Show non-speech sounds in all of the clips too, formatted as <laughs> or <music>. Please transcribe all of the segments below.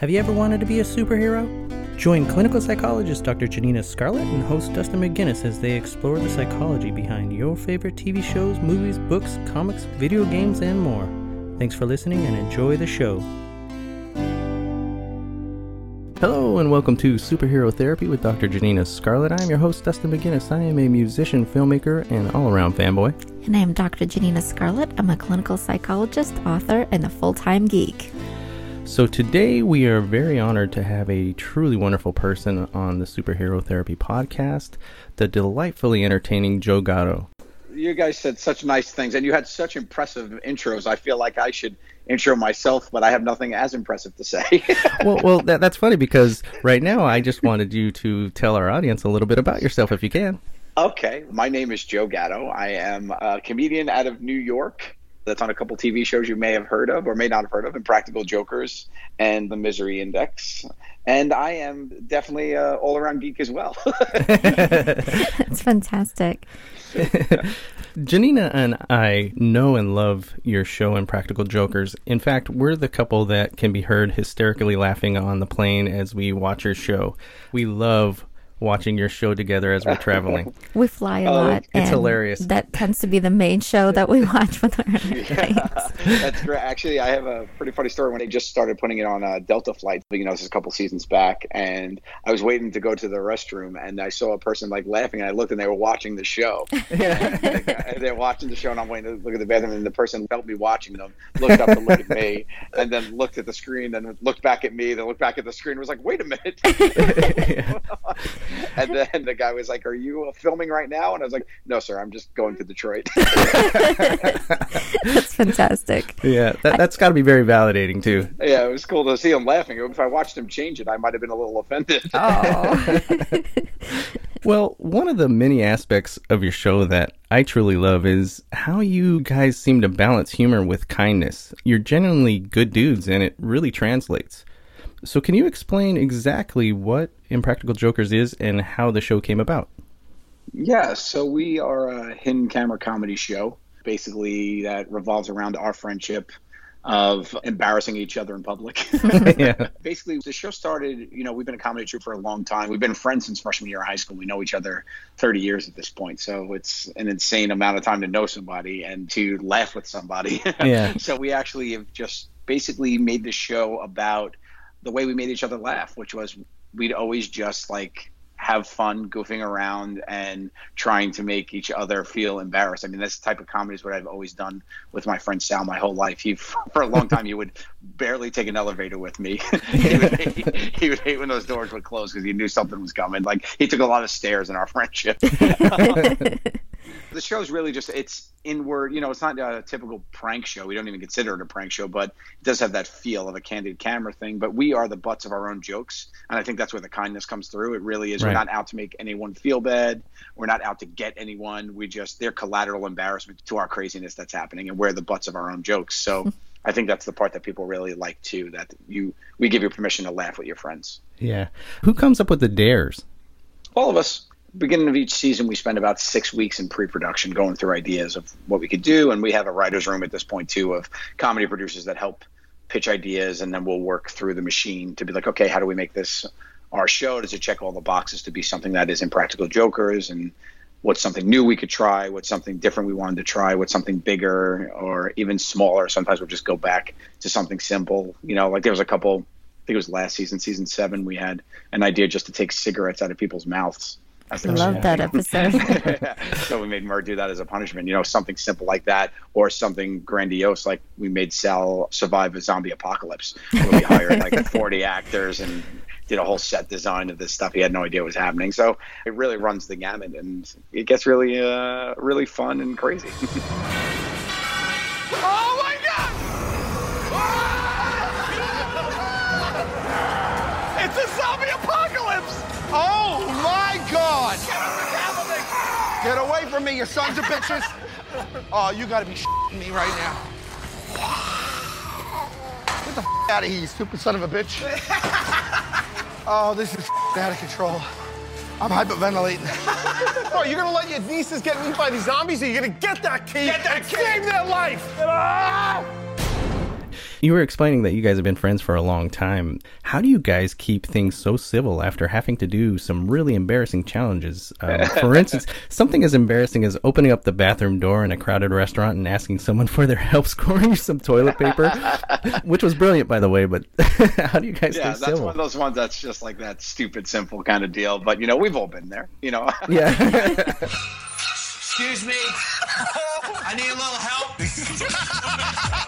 Have you ever wanted to be a superhero? Join clinical psychologist Dr. Janina Scarlet and host Dustin McGinnis as they explore the psychology behind your favorite TV shows, movies, books, comics, video games, and more. Thanks for listening and enjoy the show. Hello and welcome to Superhero Therapy with Dr. Janina Scarlet. I am your host, Dustin McGinnis. I am a musician, filmmaker, and all around fanboy. And I am Dr. Janina Scarlet. I'm a clinical psychologist, author, and a full time geek. So today we are very honored to have a truly wonderful person on the Superhero Therapy podcast, the delightfully entertaining Joe Gatto. You guys said such nice things and you had such impressive intros. I feel like I should intro myself, but I have nothing as impressive to say. <laughs> well, well, that, that's funny because right now I just wanted you to tell our audience a little bit about yourself if you can. Okay, my name is Joe Gatto. I am a comedian out of New York that's on a couple TV shows you may have heard of or may not have heard of, Impractical Jokers and The Misery Index. And I am definitely an all around geek as well. <laughs> <laughs> That's fantastic. <laughs> Janina and I know and love your show, Impractical Jokers. In fact, we're the couple that can be heard hysterically laughing on the plane as we watch your show. We love watching your show together as we're <laughs> traveling. we fly a oh, lot. It's hilarious. That tends to be the main show that we <laughs> watch with our yeah, <laughs> That's great. Actually, I have a pretty funny story when they just started putting it on a Delta flight. You know, this is a couple seasons back, and I was waiting to go to the restroom, and I saw a person like laughing, and I looked, and they were watching the show. they're watching the show, and I'm waiting to look at the bathroom, and the person felt me watching them, looked up to look at me, and then looked at the screen, then looked back at me, then looked back at the screen, and was like, "Wait a minute." <laughs> and then the guy was like, "Are you uh, filming right now?" And I was like, "No, sir. I'm just going to Detroit." <laughs> <laughs> that's fantastic. Yeah, that, has got to be very validating too. Yeah, it was cool to see him laughing. If I watched him change it, I might have been a little offended. Oh. well, one of the many aspects of your show that I truly love is how you guys seem to balance humor with kindness. You're genuinely good dudes, and it really translates. So, can you explain exactly what Impractical Jokers is and how the show came about? Yeah, so we are a hidden camera comedy show, basically that revolves around our friendship of embarrassing each other in public. <laughs> <laughs> yeah. Basically, the show started, you know, we've been a comedy troupe for a long time. We've been friends since freshman year of high school. We know each other 30 years at this point. So it's an insane amount of time to know somebody and to laugh with somebody. <laughs> Yeah. so we actually have just basically made the show about the way we made each other laugh, which was we'd always just like have fun goofing around and trying to make each other feel embarrassed. I mean, this type of comedy is what I've always done with my friend Sal my whole life. He, for a long time, he would barely take an elevator with me. <laughs> he, would hate, he, would hate, when those doors would close because he knew something was coming. Like he took a lot of stairs in our friendship. <laughs> <laughs> the show's really just it's inward you know it's not a typical prank show we don't even consider it a prank show but it does have that feel of a candid camera thing but we are the butts of our own jokes and i think that's where the kindness comes through it really is right. we're not out to make anyone feel bad we're not out to get anyone we just they're collateral embarrassment to our craziness that's happening and we're the butts of our own jokes so <laughs> I think that's the part that people really like too. That you we give you permission to laugh with your friends. Yeah. Who comes up with the dares? All of us beginning of each season, we spend about six weeks in pre-production going through ideas of what we could do, and we have a writers' room at this point too of comedy producers that help pitch ideas, and then we'll work through the machine to be like, okay, how do we make this our show? Does it check all the boxes to be something that is impractical jokers, and what's something new we could try? What's something different we wanted to try? What's something bigger or even smaller? Sometimes we'll just go back to something simple. You know, like there was a couple. I think it was last season, season seven. We had an idea just to take cigarettes out of people's mouths I love that episode. <laughs> so we made Murr do that as a punishment, you know, something simple like that, or something grandiose like we made Sal survive a zombie apocalypse. Where we hired like 40 <laughs> actors and did a whole set design of this stuff. He had no idea what was happening. So it really runs the gamut, and it gets really, uh, really fun and crazy. <laughs> Oh my God! It's a zombie apocalypse! Oh my god! Get away from me, you sons of bitches! Oh, you gotta be me right now. Get the out of here, you stupid son of a bitch. <laughs> Oh, this is out of control. I'm hyperventilating. <laughs> Bro, you're gonna let your nieces get eaten by these zombies, or you're gonna get that key get that and key. save their life? Ah! You were explaining that you guys have been friends for a long time. How do you guys keep things so civil after having to do some really embarrassing challenges? Um, <laughs> for instance, something as embarrassing as opening up the bathroom door in a crowded restaurant and asking someone for their help <laughs> scoring some toilet paper, <laughs> which was brilliant, by the way. But how do you guys yeah, stay civil? that's one of those ones that's just like that stupid, simple kind of deal. But you know, we've all been there. You know. yeah. Excuse me. I need a little help.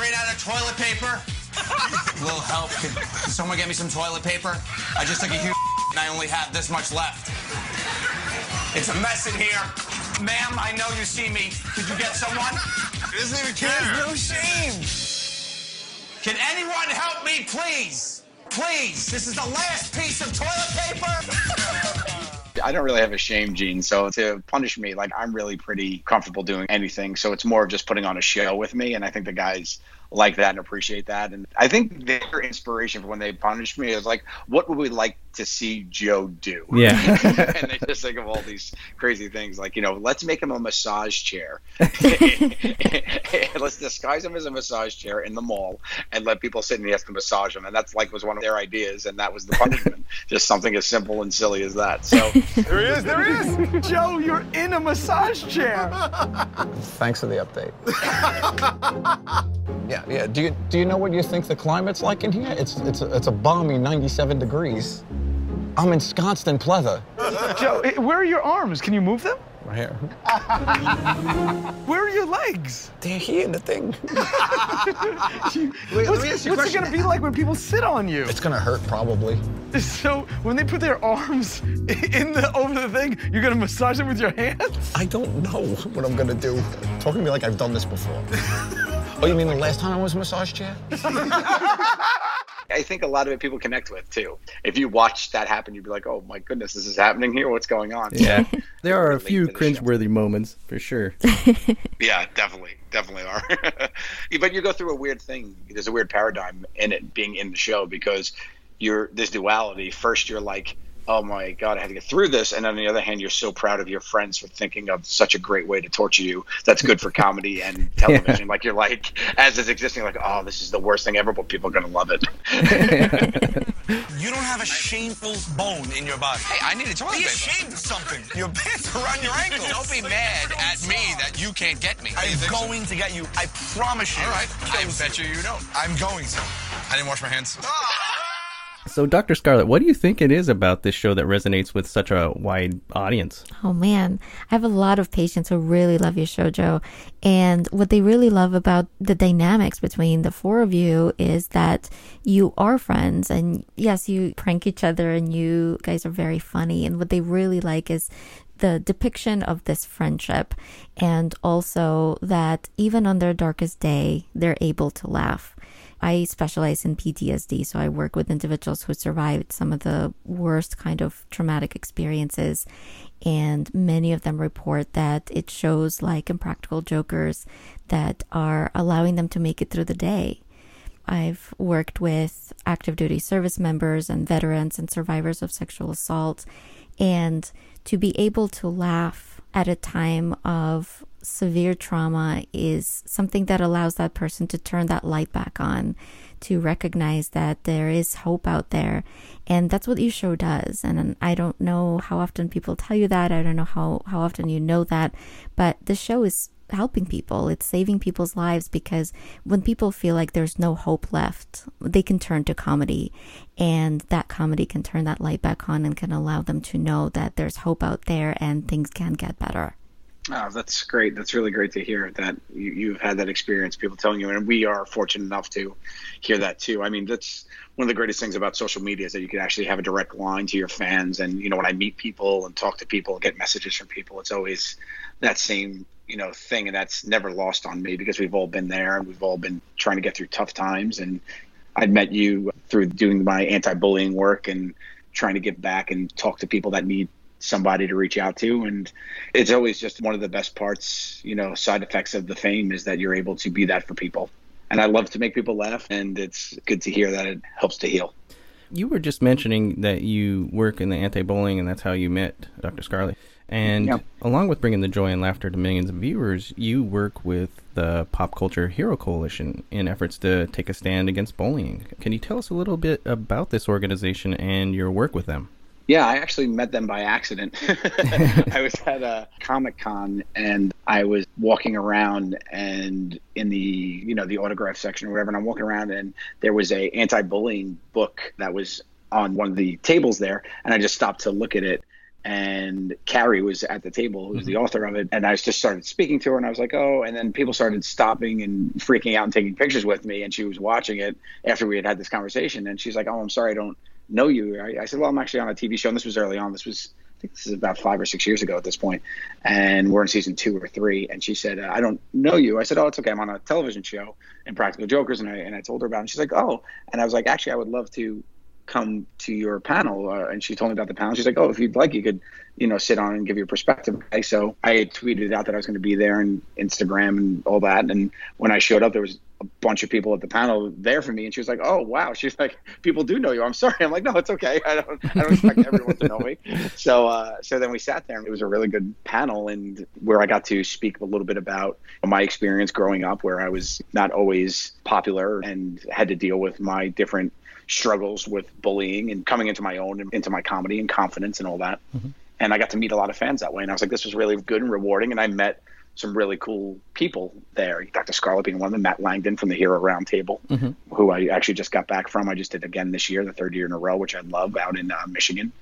I ran out of toilet paper. A <laughs> little help. Can someone get me some toilet paper? I just took a huge <laughs> and I only have this much left. It's a mess in here. Ma'am, I know you see me. Could you get someone? He doesn't even care. There's no shame. Can anyone help me, please? Please. This is the last piece of toilet paper. <laughs> I don't really have a shame gene, so to punish me, like I'm really pretty comfortable doing anything. So it's more of just putting on a show with me, and I think the guys like that and appreciate that. And I think their inspiration for when they punished me is like, what would we like to see Joe do? Yeah. <laughs> and they just think of all these crazy things like, you know, let's make him a massage chair. <laughs> <laughs> let's disguise him as a massage chair in the mall and let people sit and he has to massage him. And that's like was one of their ideas. And that was the punishment. just something as simple and silly as that. So there he is. There he is. Joe, you're in a massage chair. Thanks for the update. yeah, yeah. Do you do you know what you think the climate's like in here? It's it's a, it's a balmy 97 degrees. I'm ensconced in pleather. <laughs> Joe, where are your arms? Can you move them? Right here. <laughs> Where are your legs? They're here, in the thing. Wait, <laughs> what's, what's it gonna be like when people sit on you? It's gonna hurt, probably. So when they put their arms in the over the thing, you're gonna massage them with your hands? I don't know what I'm gonna do. Talking to me like I've done this before. Oh, you mean the last time I was a massage chair? <laughs> I think a lot of it people connect with too. If you watch that happen, you'd be like, "Oh my goodness, this is happening here. What's going on?" Yeah, <laughs> there are a few cringeworthy moments for sure. <laughs> yeah, definitely, definitely are. but you go through a weird thing. There's a weird paradigm in it being in the show because you're this duality. First, you're like oh my god, I had to get through this. And on the other hand, you're so proud of your friends for thinking of such a great way to torture you. That's good for comedy and <laughs> television. yeah. Like you're like, as is existing, like, oh, this is the worst thing ever, but people are gonna love it. <laughs> you don't have a shameful bone in your body. Hey, I need a toilet Be paper. ashamed of something. Your pants are around your ankles. don't be mad at me that you can't get me. I'm going so? to get you. I promise you. All right. I bet you you don't. I'm going to. I didn't wash my hands. Ah! So, Dr. Scarlet, what do you think it is about this show that resonates with such a wide audience? Oh, man. I have a lot of patients who really love your show, Joe. And what they really love about the dynamics between the four of you is that you are friends. And yes, you prank each other and you guys are very funny. And what they really like is the depiction of this friendship and also that even on their darkest day, they're able to laugh. I specialize in PTSD, so I work with individuals who survived some of the worst kind of traumatic experiences. And many of them report that it shows like impractical jokers that are allowing them to make it through the day. I've worked with active duty service members and veterans and survivors of sexual assault. And to be able to laugh at a time of severe trauma is something that allows that person to turn that light back on, to recognize that there is hope out there. And that's what your show does. And I don't know how often people tell you that. I don't know how, how often you know that. But the show is helping people. It's saving people's lives because when people feel like there's no hope left, they can turn to comedy. And that comedy can turn that light back on and can allow them to know that there's hope out there and things can get better. Oh, that's great. That's really great to hear that you, have had that experience. People telling you, and we are fortunate enough to hear that too. I mean, that's one of the greatest things about social media is that you can actually have a direct line to your fans. And you know, when I meet people and talk to people, and get messages from people, it's always that same you know thing, and that's never lost on me because we've all been there and we've all been trying to get through tough times. And I'd met you through doing my anti-bullying work and trying to give back and talk to people that need somebody to reach out to. And it's always just one of the best parts, you know, side effects of the fame is that you're able to be that for people. And I love to make people laugh, and it's good to hear that it helps to heal. You were just mentioning that you work in the anti bullying, and that's how you met Dr. Scarlet. And Yeah. along with bringing the joy and laughter to millions of viewers, you work with the Pop Culture Hero Coalition in efforts to take a stand against bullying. Can you tell us a little bit about this organization and your work with them? Yeah, I actually met them by accident. <laughs> I was at a Comic Con and I was walking around and in the you know the autograph section or whatever, and I'm walking around and there was a anti-bullying book that was on one of the tables there, and I just stopped to look at it. And Carrie was at the table, who was the mm-hmm. author of it, and I just started speaking to her, and I was like, "Oh!" And then people started stopping and freaking out and taking pictures with me, and she was watching it after we had had this conversation, and she's like, "Oh, I'm sorry, I don't know you. I, I said, well, I'm actually on a TV show, and this was early on. This was, I think this is about five or six years ago at this point, and we're in season two or three. And she said, I don't know you. I said, oh, it's okay. I'm on a television show, Impractical Jokers, and I and I told her about it. And she's like, oh, and I was like, actually, I would love to come to your panel. Uh, and she told me about the panel. She's like, oh, if you'd like, you could, you know, sit on and give your perspective. So I tweeted out that I was going to be there and Instagram and all that. And when I showed up, there was a bunch of people at the panel there for me, and she was like, "Oh wow!" She's like, "People do know you." I'm sorry. I'm like, "No, it's okay. I don't. I don't expect everyone to know me." <laughs> So, uh, so then we sat there, and it was a really good panel, and where I got to speak a little bit about my experience growing up, where I was not always popular and had to deal with my different struggles with bullying and coming into my own, and into my comedy and confidence and all that. And I got to meet a lot of fans that way, and I was like, "This was really good and rewarding." And I met some really cool people there. Dr. Scarlet being one of them, Matt Langdon from the Hero Roundtable, who I actually just got back from. I just did again this year, the third year in a row, which I love out in uh, Michigan.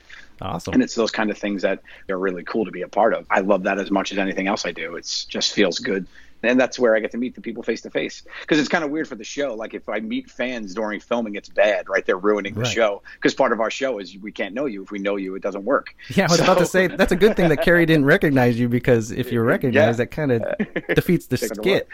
Awesome. And it's those kind of things that are really cool to be a part of. I love that as much as anything else I do. It just feels good. And that's where I get to meet the people face to face. Because it's kind of weird for the show. Like if I meet fans during filming, it's bad, right? They're ruining the Right. show. Because part of our show is we can't know you. If we know you, it doesn't work. Yeah, I was about to say that's a good thing that Carrie didn't recognize you because if you're recognized, Yeah. that kind of <laughs> defeats the skit.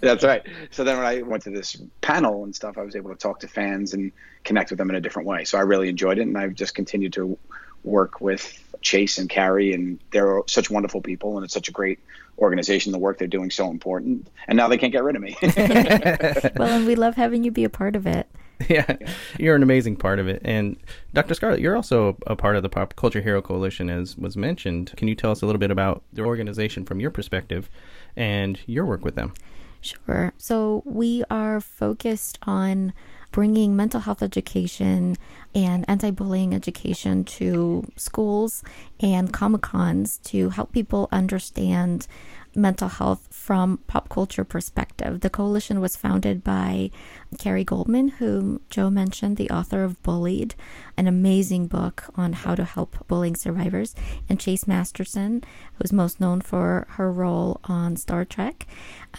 That's right. So then when I went to this panel and stuff, I was able to talk to fans and connect with them in a different way. So I really enjoyed it, and I've just continued to work with Chase and Carrie, and they're such wonderful people, and it's such a great organization. The work they're doing so important, and now they can't get rid of me. <laughs> <laughs> Well, and we love having you be a part of it. <laughs> yeah, you're an amazing part of it. And Dr. Scarlet, you're also a part of the Pop Culture Hero Coalition, as was mentioned. Can you tell us a little bit about the organization from your perspective and your work with them? Sure. So we are focused on bringing mental health education and anti bullying education to schools and Comic Cons to help people understand mental health from pop culture perspective. The coalition was founded by Carrie Goldman, whom Joe mentioned, the author of Bullied, an amazing book on how to help bullying survivors, and Chase Masterson, who's most known for her role on Star Trek.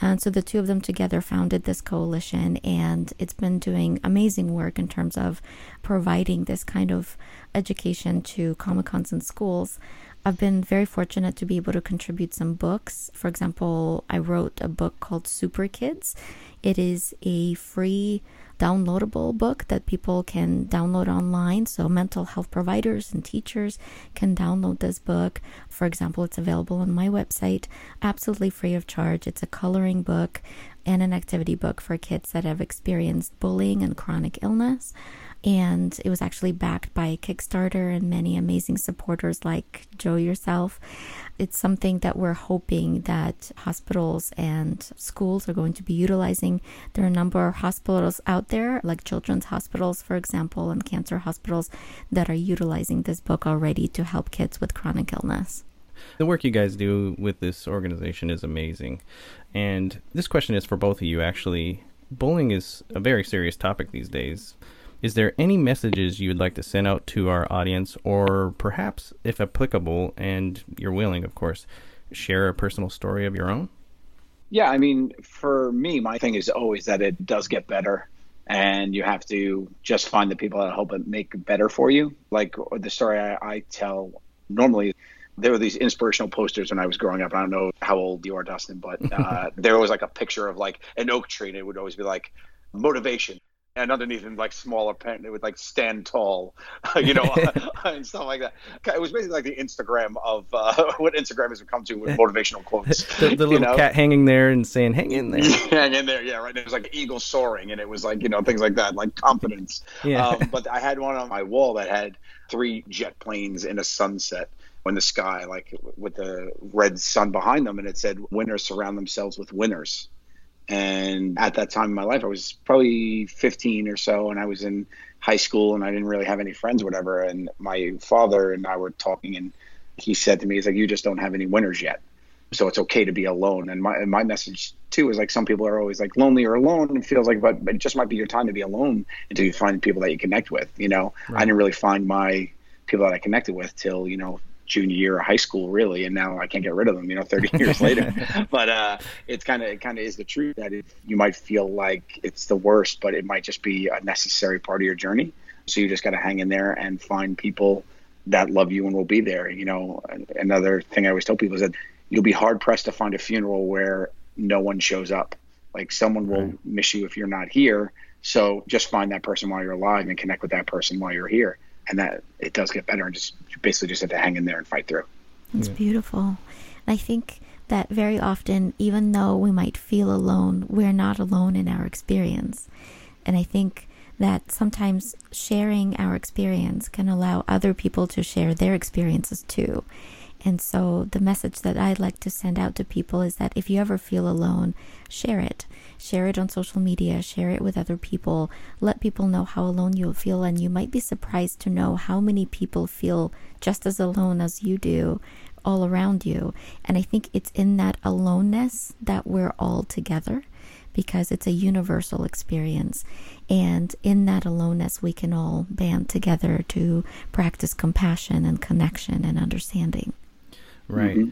And so the two of them together founded this coalition, and it's been doing amazing work in terms of providing this kind of education to Comic Cons and schools. I've been very fortunate to be able to contribute some books. For example, I wrote a book called Super Kids. It is a free downloadable book that people can download online. So, mental health providers and teachers can download this book. For example, it's available on my website, absolutely free of charge. It's a coloring book and an activity book for kids that have experienced bullying and chronic illness and it was actually backed by Kickstarter and many amazing supporters like Joe yourself. It's something that we're hoping that hospitals and schools are going to be utilizing. There are a number of hospitals out there, like children's hospitals, for example, and cancer hospitals, that are utilizing this book already to help kids with chronic illness. The work you guys do with this organization is amazing. And this question is for both of you, actually. Bullying is a very serious topic these days. Is there any messages you would like to send out to our audience, or perhaps, if applicable, and you're willing, of course, share a personal story of your own? Yeah, I mean, for me, my thing is always that it does get better, and you have to just find the people that help it make it better for you. Like the story I, I tell normally, there were these inspirational posters when I was growing up. I don't know how old you are, Dustin, but <laughs> uh, there was like a picture of like an oak tree, and it would always be like motivation. And underneath in like smaller pen, it would like stand tall, <laughs> you know, <laughs> and stuff like that. It was basically like the Instagram of uh, <laughs> what Instagram has become to with motivational quotes. the, the little know? cat hanging there and saying, "Hang in there." Hang in there, yeah, right. It was like eagle soaring, and it was like you know things like that, like confidence. Yeah. Um, but I had one on my wall that had three jet planes in a sunset in the sky, like with the red sun behind them, and it said, "Winners surround themselves with winners." And at that time in my life, I was probably 15 or so, and I was in high school, and I didn't really have any friends, or whatever. And my father and I were talking, and he said to me, "He's like, you just don't have any winners yet, so it's okay to be alone." And my my message too is like, some people are always like lonely or alone, and feels like, but, but it just might be your time to be alone until you find people that you connect with. You know, I didn't really find my people that I connected with till you know junior year of high school really and now i can't get rid of them you know 30 years <laughs> later. But uh it's kind of it kind of is the truth that it, you might feel like it's the worst but it might just be a necessary part of your journey. So you just got to hang in there and find people that love you and will be there you know. Another thing i always tell people is that you'll be hard pressed to find a funeral where no one shows up. Like someone will miss you if you're not here. So just find that person while you're alive and connect with that person while you're here and that it does get better and just you basically just have to hang in there and fight through It's beautiful. I think that very often, even though we might feel alone, we're not alone in our experience. And I think that sometimes sharing our experience can allow other people to share their experiences too. And so, the message that I'd like to send out to people is that if you ever feel alone, share it. Share it on social media, share it with other people. Let people know how alone you feel, and you might be surprised to know how many people feel just as alone as you do all around you. And I think it's in that aloneness that we're all together because it's a universal experience. And in that aloneness, we can all band together to practice compassion and connection and understanding. Right. Mm-hmm.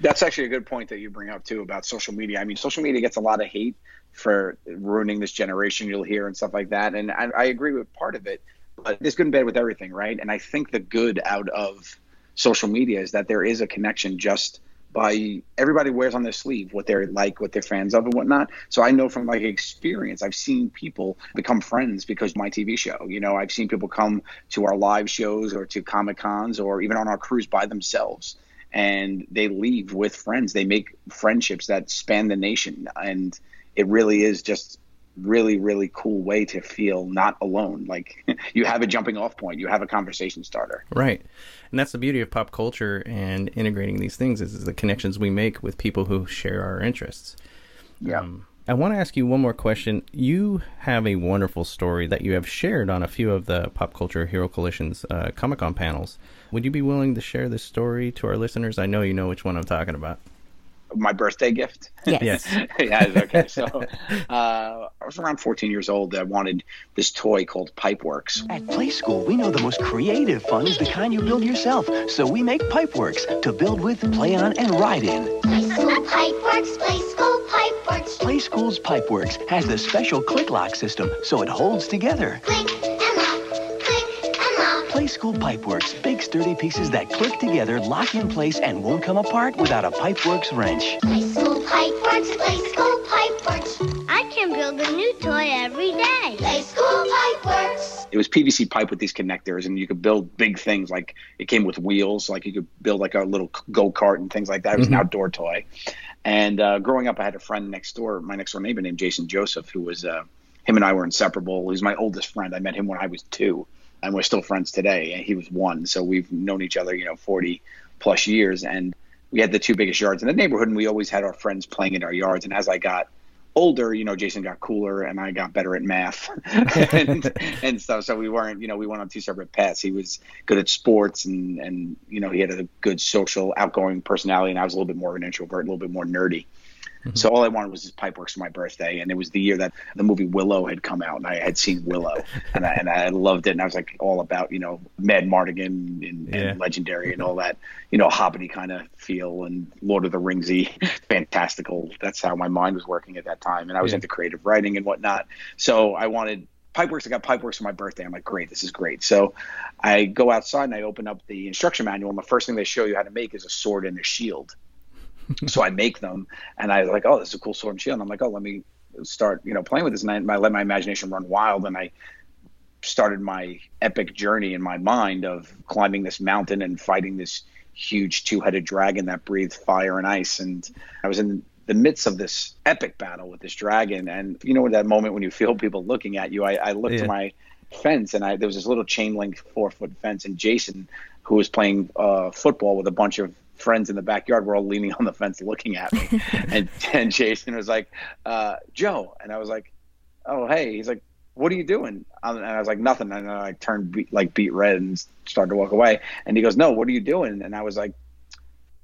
that's actually a good point that you bring up too about social media i mean social media gets a lot of hate for ruining this generation you'll hear and stuff like that and I, I agree with part of it but there's good and bad with everything right and i think the good out of social media is that there is a connection just by everybody wears on their sleeve what they're like, what they're fans of, and whatnot. So I know from like experience, I've seen people become friends because my TV show. You know, I've seen people come to our live shows or to comic cons or even on our cruise by themselves, and they leave with friends. They make friendships that span the nation, and it really is just really really cool way to feel not alone like <laughs> you have a jumping off point you have a conversation starter Right. And that's the beauty of pop culture and integrating these things is, is the connections we make with people who share our interests. yeah Um, I want to ask you one more question. You have a wonderful story that you have shared on a few of the Pop Culture Hero Coalition's uh, Comic Con panels. Would you be willing to share this story to our listeners? I know you know which one I'm talking about. my birthday gift Yes. Yes. <laughs> yeah, okay. So uh, I was around 14 years old. I wanted this toy called Pipeworks. At Playskool, we know the most creative fun is the kind you build yourself. So we make Pipeworks to build with, play on, and ride in. Playskool pipe works, Playskool pipe works. Playskool's Pipeworks has the special click lock system, so it holds together. Click and lock, click and lock. Playskool Pipeworks, big sturdy pieces that click together, lock in place, and won't come apart without a Pipeworks wrench. Playskool pipe works, play school pipe works. I can build a new toy every day. Playskool pipe works. It was PVC pipe with these connectors, and you could build big things. Like it came with wheels, like you could build like a little go kart and things like that. It was an mm-hmm. outdoor toy. And uh, growing up, I had a friend next door, my next door neighbor named Jason Joseph, who was uh, him and I were inseparable. He's my oldest friend. I met him when I was two, and we're still friends today. And he was one, so we've known each other, you know, forty plus years. And we had the two biggest yards in the neighborhood, and we always had our friends playing in our yards. And as I got older, you know, Jason got cooler and I got better at math <laughs> and, <laughs> and stuff. So we weren't, you know, we went on two separate paths. He was good at sports and, and, you know, he had a good social outgoing personality and I was a little bit more of an introvert, a little bit more nerdy. So all I wanted was his Pipeworks for my birthday, and it was the year that the movie Willow had come out, and I had seen Willow, and I, and I loved it, and I was like all about you know Madmartigan and, Yeah. and Legendary and all that, you know Hobbity kind of feel and Lord of the Ringsy, <laughs> fantastical. That's how my mind was working at that time, and I was Yeah. into creative writing and whatnot. So I wanted Pipeworks. I got Pipeworks for my birthday. I'm like, great, this is great. So I go outside and I open up the instruction manual, and the first thing they show you how to make is a sword and a shield <laughs> so I make them, and I was like, oh, this is a cool sword and shield. And I'm like, oh, let me start, you know, playing with this. And I, I let my imagination run wild, and I started my epic journey in my mind of climbing this mountain and fighting this huge two-headed dragon that breathed fire and ice. And I was in the midst of this epic battle with this dragon. And you know, that moment when you feel people looking at you, I, I looked Yeah. to my fence and I there was this little chain link four foot fence, and Jason, who was playing uh, football with a bunch of friends in the backyard, were all leaning on the fence looking at me. <laughs> and and Jason was like, uh, "Joe," and I was like, "Oh, hey." He's like, "What are you doing?" Um, And I was like, "Nothing." And I turned beat, like beat red and started to walk away. And he goes, "No, what are you doing?" And I was like.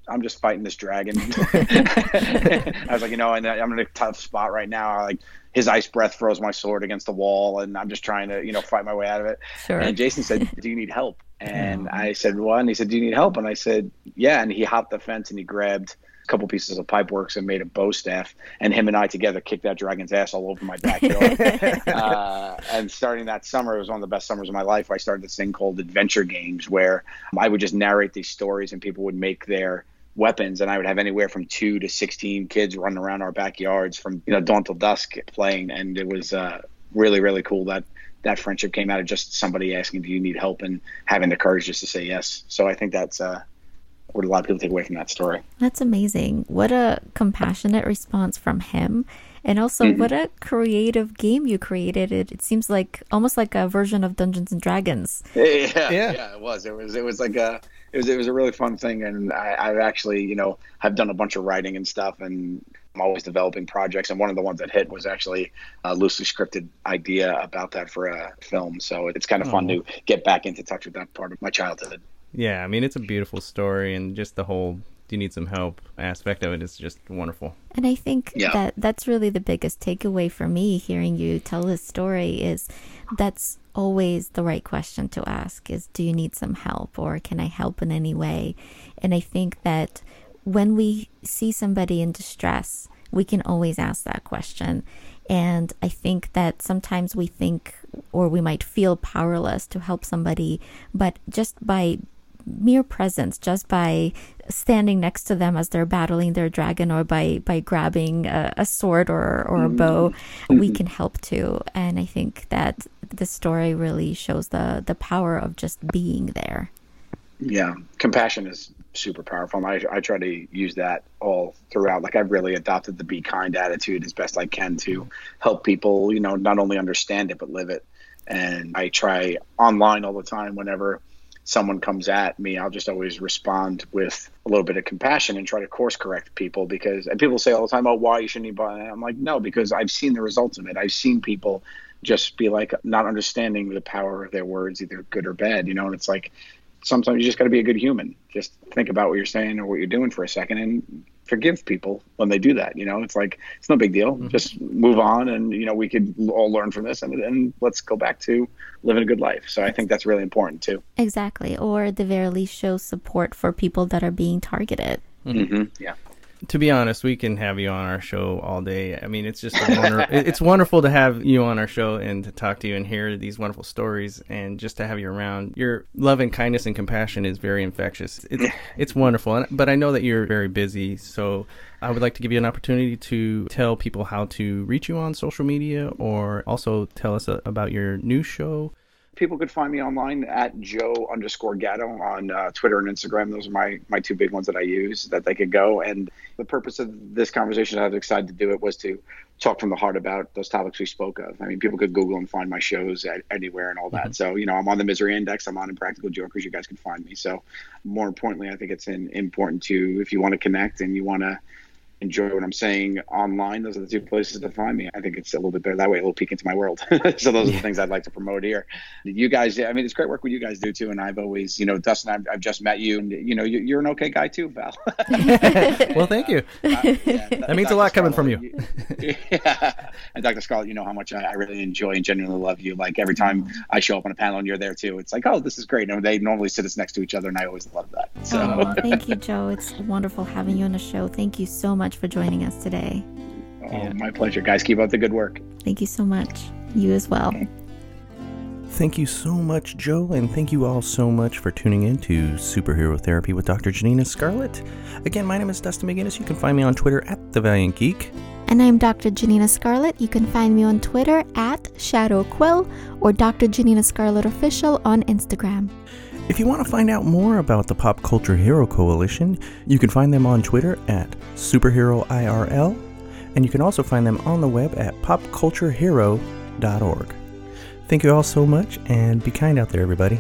I'm just fighting this dragon. <laughs> <laughs> I was like, you know, and I'm in a tough spot right now. Like his ice breath froze my sword against the wall, and I'm just trying to, you know, fight my way out of it. Sure. And Jason said, <laughs> "Do you need help?" And I said, "What?" And he said, "Do you need help?" And I said, "Yeah." And he hopped the fence and he grabbed a couple pieces of pipe works and made a bow staff. And him and I together kicked that dragon's ass all over my backyard. uh, and starting that summer, it was one of the best summers of my life. I started this thing called Adventure Games, where I would just narrate these stories and people would make their weapons and I would have anywhere from two to 16 kids running around our backyards from, you know, dawn till dusk playing. And it was uh, really, really cool that that friendship came out of just somebody asking, do you need help? And having the courage just to say yes. So I think that's uh, what a lot of people take away from that story. That's amazing. What a compassionate response from him. And also, Mm-hmm. what a creative game you created. It, it seems like almost like a version of Dungeons and Dragons. <laughs> Yeah, yeah, it was. It was. It was like a. It was. It was a really fun thing, and I, I've actually, you know, have done a bunch of writing and stuff, and I'm always developing projects. And one of the ones that hit was actually a loosely scripted idea about that for a film. So it's kind of fun Oh. to get back into touch with that part of my childhood. Yeah, I mean it's a beautiful story, and just the whole "do you need some help" aspect of it is just wonderful. And I think Yeah. that that's really the biggest takeaway for me hearing you tell this story is that's always the right question to ask is do you need some help or can I help in any way? And I think that when we see somebody in distress, we can always ask that question. And I think that sometimes we think or we might feel powerless to help somebody, but just by mere presence just by standing next to them as they're battling their dragon or by by grabbing a, a sword or or a bow mm-hmm. we mm-hmm. can help too and i think that the story really shows the the power of just being there Yeah, compassion is super powerful. I, I try to use that all throughout. Like I've really adopted the be kind attitude as best I can to help people, you know, not only understand it but live it. And I try online all the time whenever someone comes at me, I'll just always respond with a little bit of compassion and try to course correct people because and people say all the time, "Oh, why you shouldn't buy?" I'm like, "No, because I've seen the results of it. I've seen people just be like not understanding the power of their words, either good or bad, you know." And it's like sometimes you just got to be a good human. Just think about what you're saying or what you're doing for a second and forgive people when they do that. You know, it's like it's no big deal. Just move on, and you know we could all learn from this, and, and let's go back to living a good life. So I think that's really important too. exactly or at the very least show support for people that are being targeted Mm-hmm. Yeah. To be honest, we can have you on our show all day. I mean, it's just a wonder- <laughs> it's wonderful to have you on our show and to talk to you and hear these wonderful stories and just to have you around. Your love and kindness and compassion is very infectious. It's it's wonderful. And, but I know that you're very busy, so I would like to give you an opportunity to tell people how to reach you on social media or also tell us uh, about your new show. People could find me online at Joe underscore Gatto on uh, Twitter and Instagram. Those are my my two big ones that I use that they could go. And the purpose of this conversation, I was excited to do it, was to talk from the heart about those topics we spoke of. I mean, people could Google and find my shows at, anywhere and all that. So you know, I'm on the Misery Index. I'm on Impractical Jokers. You guys can find me. So more importantly, I think it's in, important to if you want to connect and you want to enjoy what I'm saying online, those are the two places to find me. I think it's a little bit better that way, a little peek into my world. <laughs> so those are the things I'd like to promote here. You guys, I mean, it's great work what you guys do too. And I've always, you know, Dustin, I've, I've just met you, and you know, you, you're an okay guy too, Val. <laughs> <laughs> well, thank you. Uh, that means a lot coming from you. yeah. And Dr. Scarlet, you know how much I, I really enjoy and genuinely love you. Like every time I show up on a panel and you're there too, it's like, oh, this is great. And they normally sit us next to each other, and I always love that. So. oh, thank you joe it's wonderful having you on the show thank you so much for joining us today Oh, my pleasure, guys. Keep up the good work. thank you so much you as well Thank you so much, Joe, and thank you all so much for tuning in to Superhero Therapy with Dr. Janina Scarlet. Again, my name is Dustin McGinnis. You can find me on Twitter at The Valiant Geek. And I'm Dr. Janina Scarlet. You can find me on Twitter at Shadow Quill or Dr. Janina Scarlet Official on Instagram. If you want to find out more about the Pop Culture Hero Coalition, you can find them on Twitter at SuperheroIRL, and you can also find them on the web at popculturehero.org. Thank you all so much, and be kind out there, everybody.